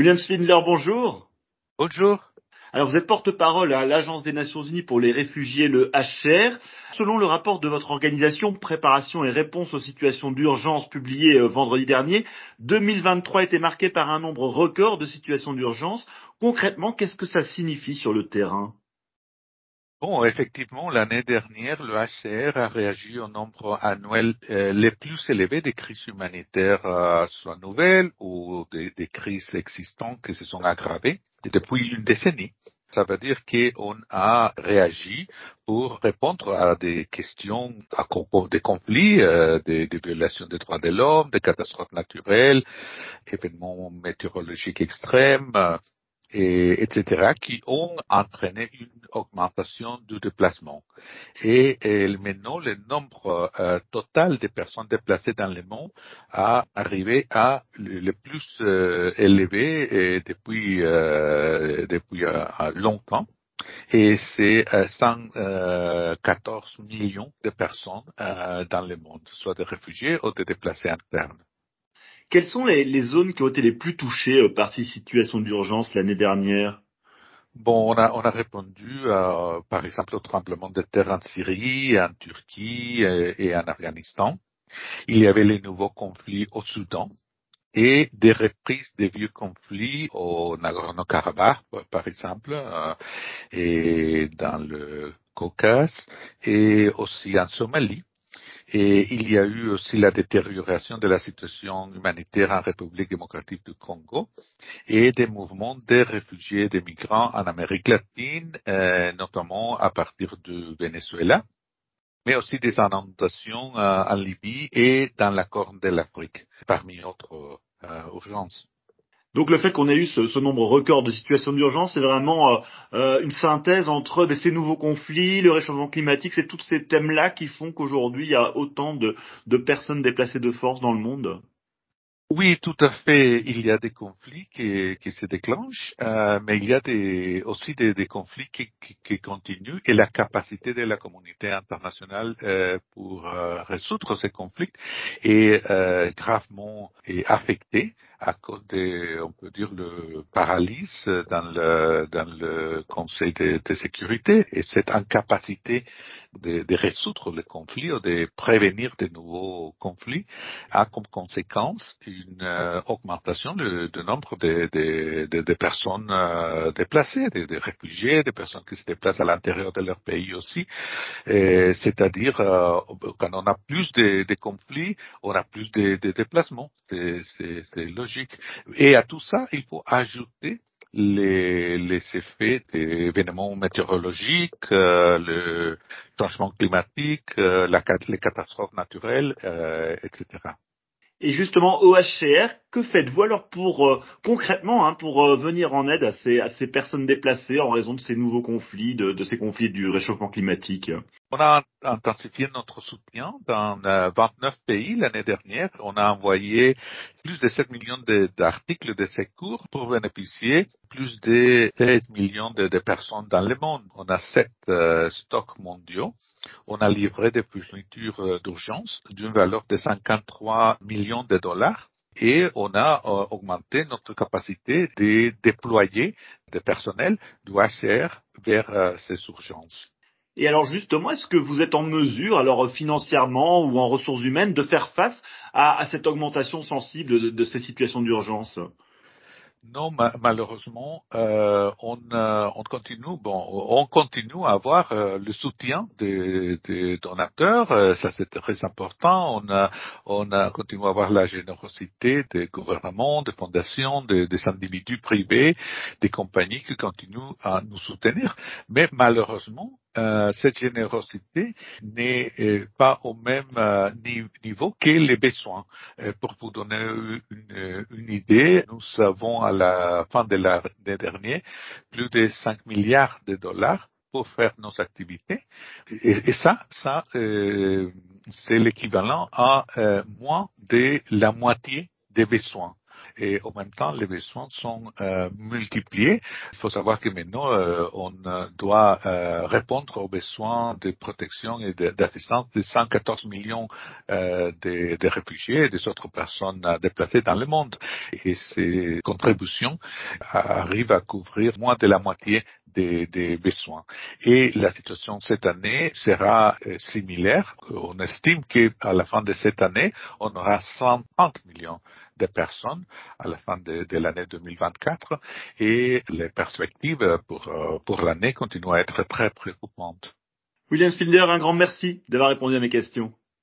William Spindler, bonjour. Bonjour. Alors vous êtes porte-parole à l'Agence des Nations Unies pour les réfugiés, le HCR. Selon le rapport de votre organisation Préparation et réponse aux situations d'urgence publié euh, vendredi dernier, 2023 était marqué par un nombre record de situations d'urgence. Concrètement, qu'est-ce que ça signifie sur le terrain? Bon, effectivement, l'année dernière, le HCR a réagi au nombre annuel euh, les plus élevés des crises humanitaires, euh, soit nouvelles ou des, des, crises existantes qui se sont aggravées depuis une décennie. Ça veut dire qu'on a réagi pour répondre à des questions, à des conflits, euh, des, des, violations des droits de l'homme, des catastrophes naturelles, événements météorologiques extrêmes, et, etc., qui ont entraîné une augmentation du déplacement. Et, maintenant, le nombre euh, total de personnes déplacées dans le monde a arrivé à le, plus euh, élevé depuis, euh, depuis longtemps. Et c'est 114 millions de personnes dans le monde, soit des réfugiés ou des déplacés internes. Quelles sont les, zones qui ont été les plus touchées euh, par ces situations d'urgence l'année dernière? Bon, on a, on a répondu, euh, par exemple, au tremblement de terre en Syrie, en Turquie et, et, en Afghanistan. Il y avait les nouveaux conflits au Soudan et des reprises des vieux conflits au Nagorno-Karabakh, par exemple, euh, et dans le Caucase, et aussi en Somalie. Et il y a eu aussi la détérioration de la situation humanitaire en République démocratique du Congo et des mouvements de réfugiés et des migrants en Amérique latine, euh, notamment à partir du Venezuela, mais aussi des inondations euh, en Libye et dans la Corne de l'Afrique, parmi autres euh, urgences. Donc le fait qu'on ait eu ce, nombre record de situations d'urgence, c'est vraiment euh, euh, une synthèse entre ben, ces nouveaux conflits, le réchauffement climatique, c'est tous ces thèmes-là qui font qu'aujourd'hui il y a autant de, personnes déplacées de force dans le monde. Oui, tout à fait. Il y a des conflits qui, qui se déclenchent, euh, mais il y a des, aussi des, des conflits qui, qui, qui, continuent et la capacité de la communauté internationale euh, pour euh, résoudre ces conflits est gravement affectée à cause de, on peut dire, le paralyse dans le, dans le Conseil de, sécurité et cette incapacité de, de, résoudre les conflits ou de prévenir de nouveaux conflits a comme conséquence une euh, augmentation du, nombre de, de, de personnes euh, déplacées, des réfugiés, des personnes qui se déplacent à l'intérieur de leur pays aussi. C'est-à-dire, euh, quand on a plus de, conflits, on a plus de, déplacements. C'est logique. Et à tout ça, il faut ajouter les, les effets des événements météorologiques, euh, le changement climatique, euh, les catastrophes naturelles, euh, etc. Et justement, OHCR, que faites-vous alors pour concrètement hein, pour venir en aide à ces, à ces personnes déplacées en raison de ces nouveaux conflits, de ces conflits du réchauffement climatique? On a intensifié notre soutien dans 29 euh, pays l'année dernière. On a envoyé plus de 7 millions d'articles de, secours pour bénéficier plus de 16 millions de, personnes dans le monde. On a sept stocks mondiaux. On a livré des fournitures d'urgence d'une valeur de 53 millions de dollars et on a euh, augmenté notre capacité de déployer des personnels du HCR vers euh, ces urgences. Et alors justement, est-ce que vous êtes en mesure, alors financièrement ou en ressources humaines, de faire face à, cette augmentation sensible de ces situations d'urgence? Non, malheureusement, euh, on, euh, on, continue. Bon, on continue à avoir euh, le soutien des, donateurs. Ça, c'est très important. On continué à avoir la générosité des gouvernements, des fondations, des individus privés, des compagnies qui continuent à nous soutenir. Mais malheureusement, euh, cette générosité n'est euh, pas au même euh, niveau que les besoins. pour vous donner une, idée, nous avons à la fin de l'année dernière plus de 5 milliards de dollars pour faire nos activités. Et, et ça, ça c'est l'équivalent à moins de la moitié des besoins. Et en même temps les besoins sont euh, multipliés. Il faut savoir que maintenant euh, on doit euh, répondre aux besoins de protection et d'assistance de 114 millions de, de, réfugiés et des autres personnes déplacées dans le monde. Et ces contributions arrivent à couvrir moins de la moitié des, des, besoins. Et la situation cette année sera euh, similaire. On estime qu'à la fin de cette année, on aura 130 millions de personnes à la fin de, de l'année 2024 et les perspectives pour, euh, pour l'année continuent à être très préoccupantes. William Spilder, un grand merci d'avoir répondu à mes questions.